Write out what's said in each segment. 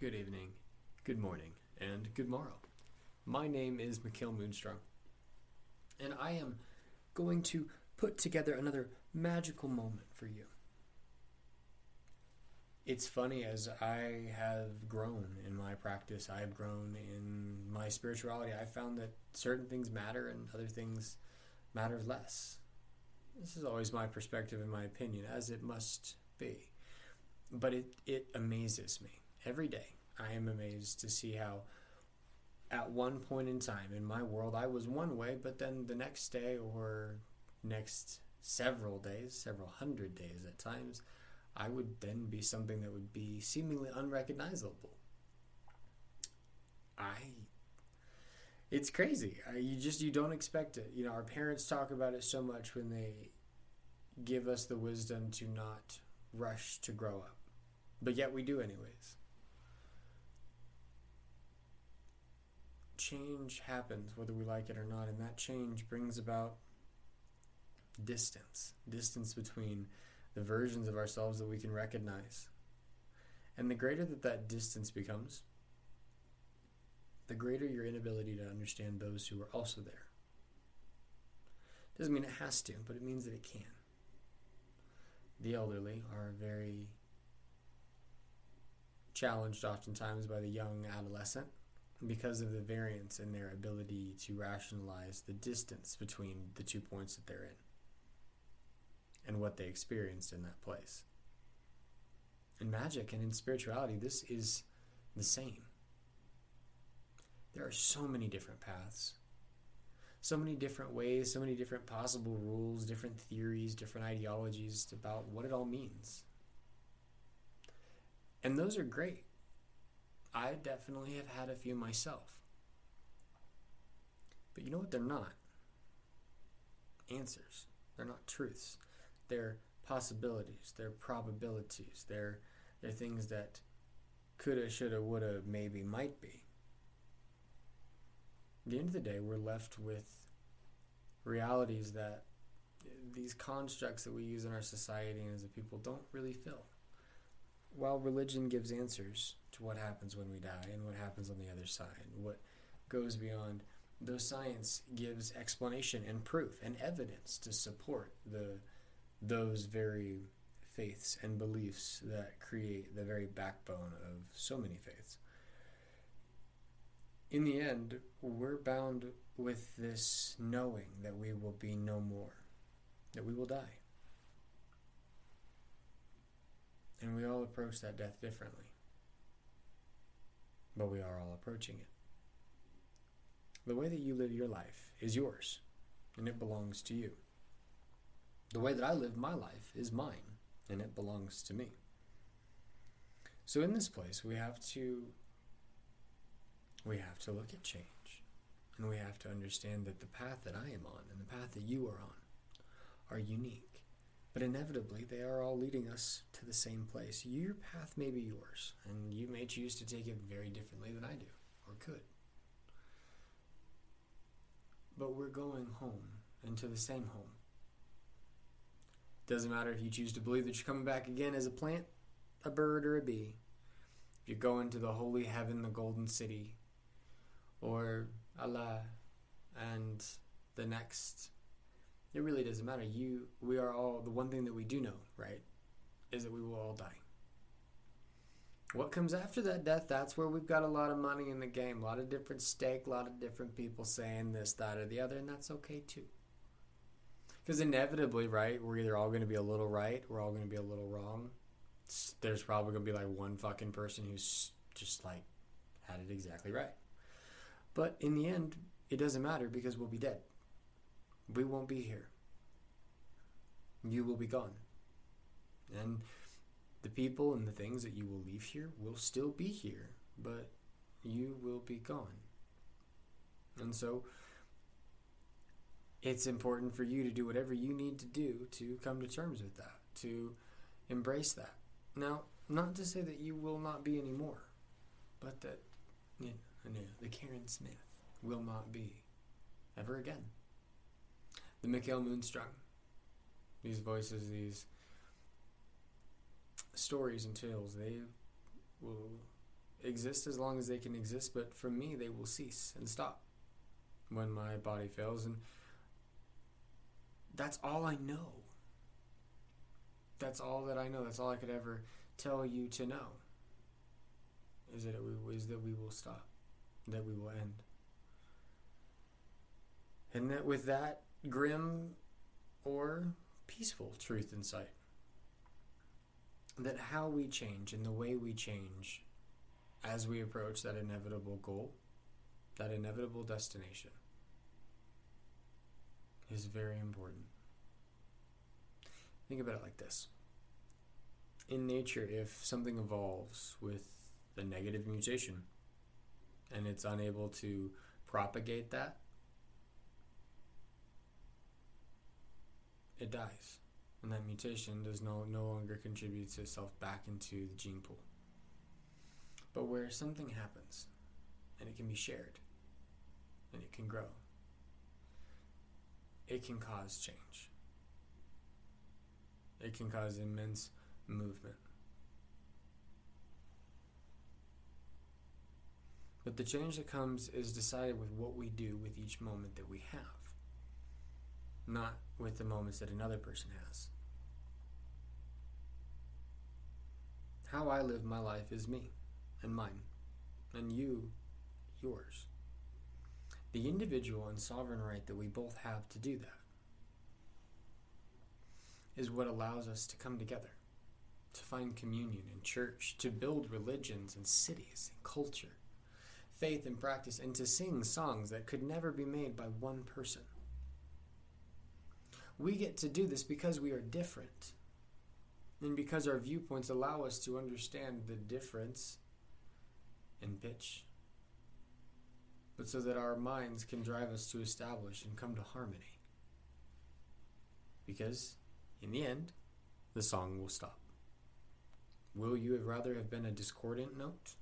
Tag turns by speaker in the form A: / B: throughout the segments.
A: good evening, good morning, and good morrow. My name is Mikhail Moonstrong, and I am going to put together another magical moment for you. It's funny as I have grown in my practice, I have grown in my spirituality, I found that certain things matter and other things matter less. This is always my perspective and my opinion, as it must be. But it, it amazes me every day. I am amazed to see how, at one point in time in my world, I was one way, but then the next day or next several days, several hundred days at times, I would then be something that would be seemingly unrecognizable. I it's crazy. you just you don't expect it. You know, our parents talk about it so much when they give us the wisdom to not rush to grow up. But yet we do anyways. Change happens whether we like it or not, and that change brings about distance. Distance between the versions of ourselves that we can recognize. And the greater that that distance becomes, the greater your inability to understand those who are also there. Doesn't mean it has to, but it means that it can. The elderly are very challenged oftentimes by the young adolescent because of the variance in their ability to rationalize the distance between the two points that they're in and what they experienced in that place. In magic and in spirituality, this is the same. There are so many different paths, so many different ways, so many different possible rules, different theories, different ideologies about what it all means. And those are great. I definitely have had a few myself. But you know what? They're not answers, they're not truths. They're possibilities, they're probabilities, they're, they're things that coulda, shoulda, woulda, maybe, might be. At the end of the day, we're left with realities that these constructs that we use in our society and as a people don't really fill. While religion gives answers to what happens when we die and what happens on the other side, what goes beyond, though science gives explanation and proof and evidence to support the those very faiths and beliefs that create the very backbone of so many faiths in the end, we're bound with this knowing that we will be no more, that we will die. And we all approach that death differently. But we are all approaching it. The way that you live your life is yours, and it belongs to you. The way that I live my life is mine, and it belongs to me. So, in this place, we have to we have to look at change. And we have to understand that the path that I am on and the path that you are on are unique. But inevitably, they are all leading us to the same place. Your path may be yours, and you may choose to take it very differently than I do, or could. But we're going home, and to the same home. Doesn't matter if you choose to believe that you're coming back again as a plant, a bird, or a bee. If you're going to the holy heaven, the golden city, or Allah and the next it really doesn't matter. You we are all the one thing that we do know right is that we will all die. What comes after that death that's where we've got a lot of money in the game a lot of different stake a lot of different people saying this that or the other and that's okay too. Because inevitably right we're either all going to be a little right we're all going to be a little wrong. There's probably going to be like one fucking person who's just like had it exactly right. But in the end, it doesn't matter because we'll be dead. We won't be here. You will be gone. And the people and the things that you will leave here will still be here, but you will be gone. And so it's important for you to do whatever you need to do to come to terms with that, to embrace that. Now, not to say that you will not be anymore, but that you know. The Karen Smith will not be ever again. The Mikhail Moonstrong. These voices, these stories and tales, they will exist as long as they can exist, but for me, they will cease and stop when my body fails. And that's all I know. That's all that I know. That's all I could ever tell you to know. Is that we is that we will stop, that we will end, and that with that grim or peaceful truth in sight, that how we change and the way we change as we approach that inevitable goal, that inevitable destination, is very important. Think about it like this. In nature, if something evolves with a negative mutation and it's unable to propagate that, it dies. And that mutation does no, no longer contribute itself back into the gene pool. But where something happens and it can be shared and it can grow, it can cause change. It can cause immense movement. But the change that comes is decided with what we do with each moment that we have, not with the moments that another person has. How I live my life is me and mine, and you, yours. The individual and sovereign right that we both have to do that is what allows us to come together, to find communion in church, to build religions and cities and culture faith and practice and to sing songs that could never be made by one person. We get to do this because we are different and because our viewpoints allow us to understand the difference in pitch, but so that our minds can drive us to establish and come to harmony. Because, in the end, the song will stop. Will you have rather have been a discordant note?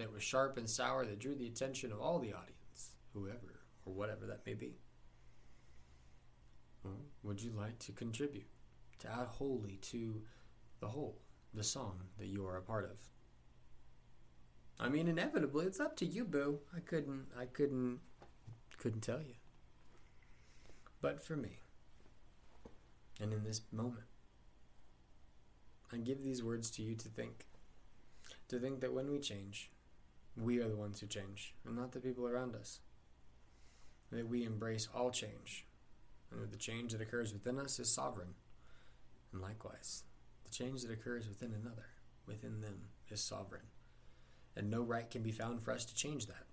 A: that was sharp and sour that drew the attention of all the audience, whoever or whatever that may be? Well, would you like to contribute, to add wholly to the whole, the song that you are a part of? I mean, inevitably, it's up to you, boo. I couldn't, I couldn't, couldn't tell you. But for me, and in this moment, I give these words to you to think. To think that when we change, we are the ones who change, and not the people around us. That we embrace all change, and that the change that occurs within us is sovereign. And likewise, the change that occurs within another, within them, is sovereign. And no right can be found for us to change that,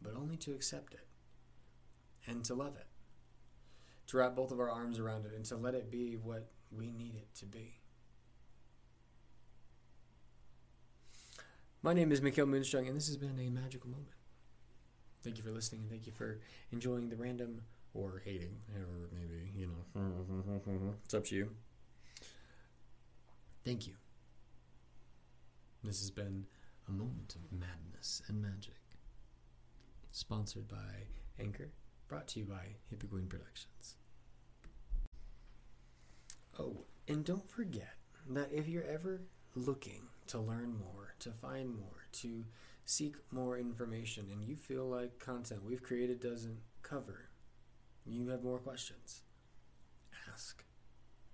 A: but only to accept it and to love it. To wrap both of our arms around it and to let it be what we need it to be. My name is Mikhail Moonstrong, and this has been a magical moment. Thank you for listening, and thank you for enjoying the random or hating, or maybe, you know, mm-hmm. it's up to you. Thank you. This has been a moment of madness and magic. Sponsored by Anchor, brought to you by Hippie Queen Productions. Oh, and don't forget that if you're ever looking to learn more, to find more, to seek more information, and you feel like content we've created doesn't cover, you have more questions, ask.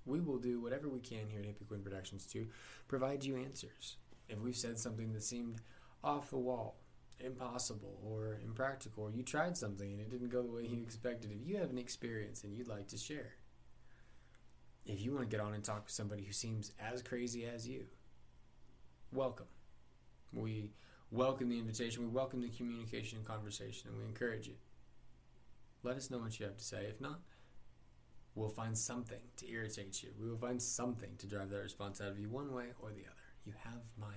A: We will do whatever we can here at Hippie Queen Productions to provide you answers. If we've said something that seemed off the wall, impossible, or impractical, or you tried something and it didn't go the way you expected, if you have an experience and you'd like to share, if you want to get on and talk with somebody who seems as crazy as you, welcome. We welcome the invitation, we welcome the communication and conversation, and we encourage it. Let us know what you have to say. If not, we'll find something to irritate you. We will find something to drive that response out of you one way or the other. You have my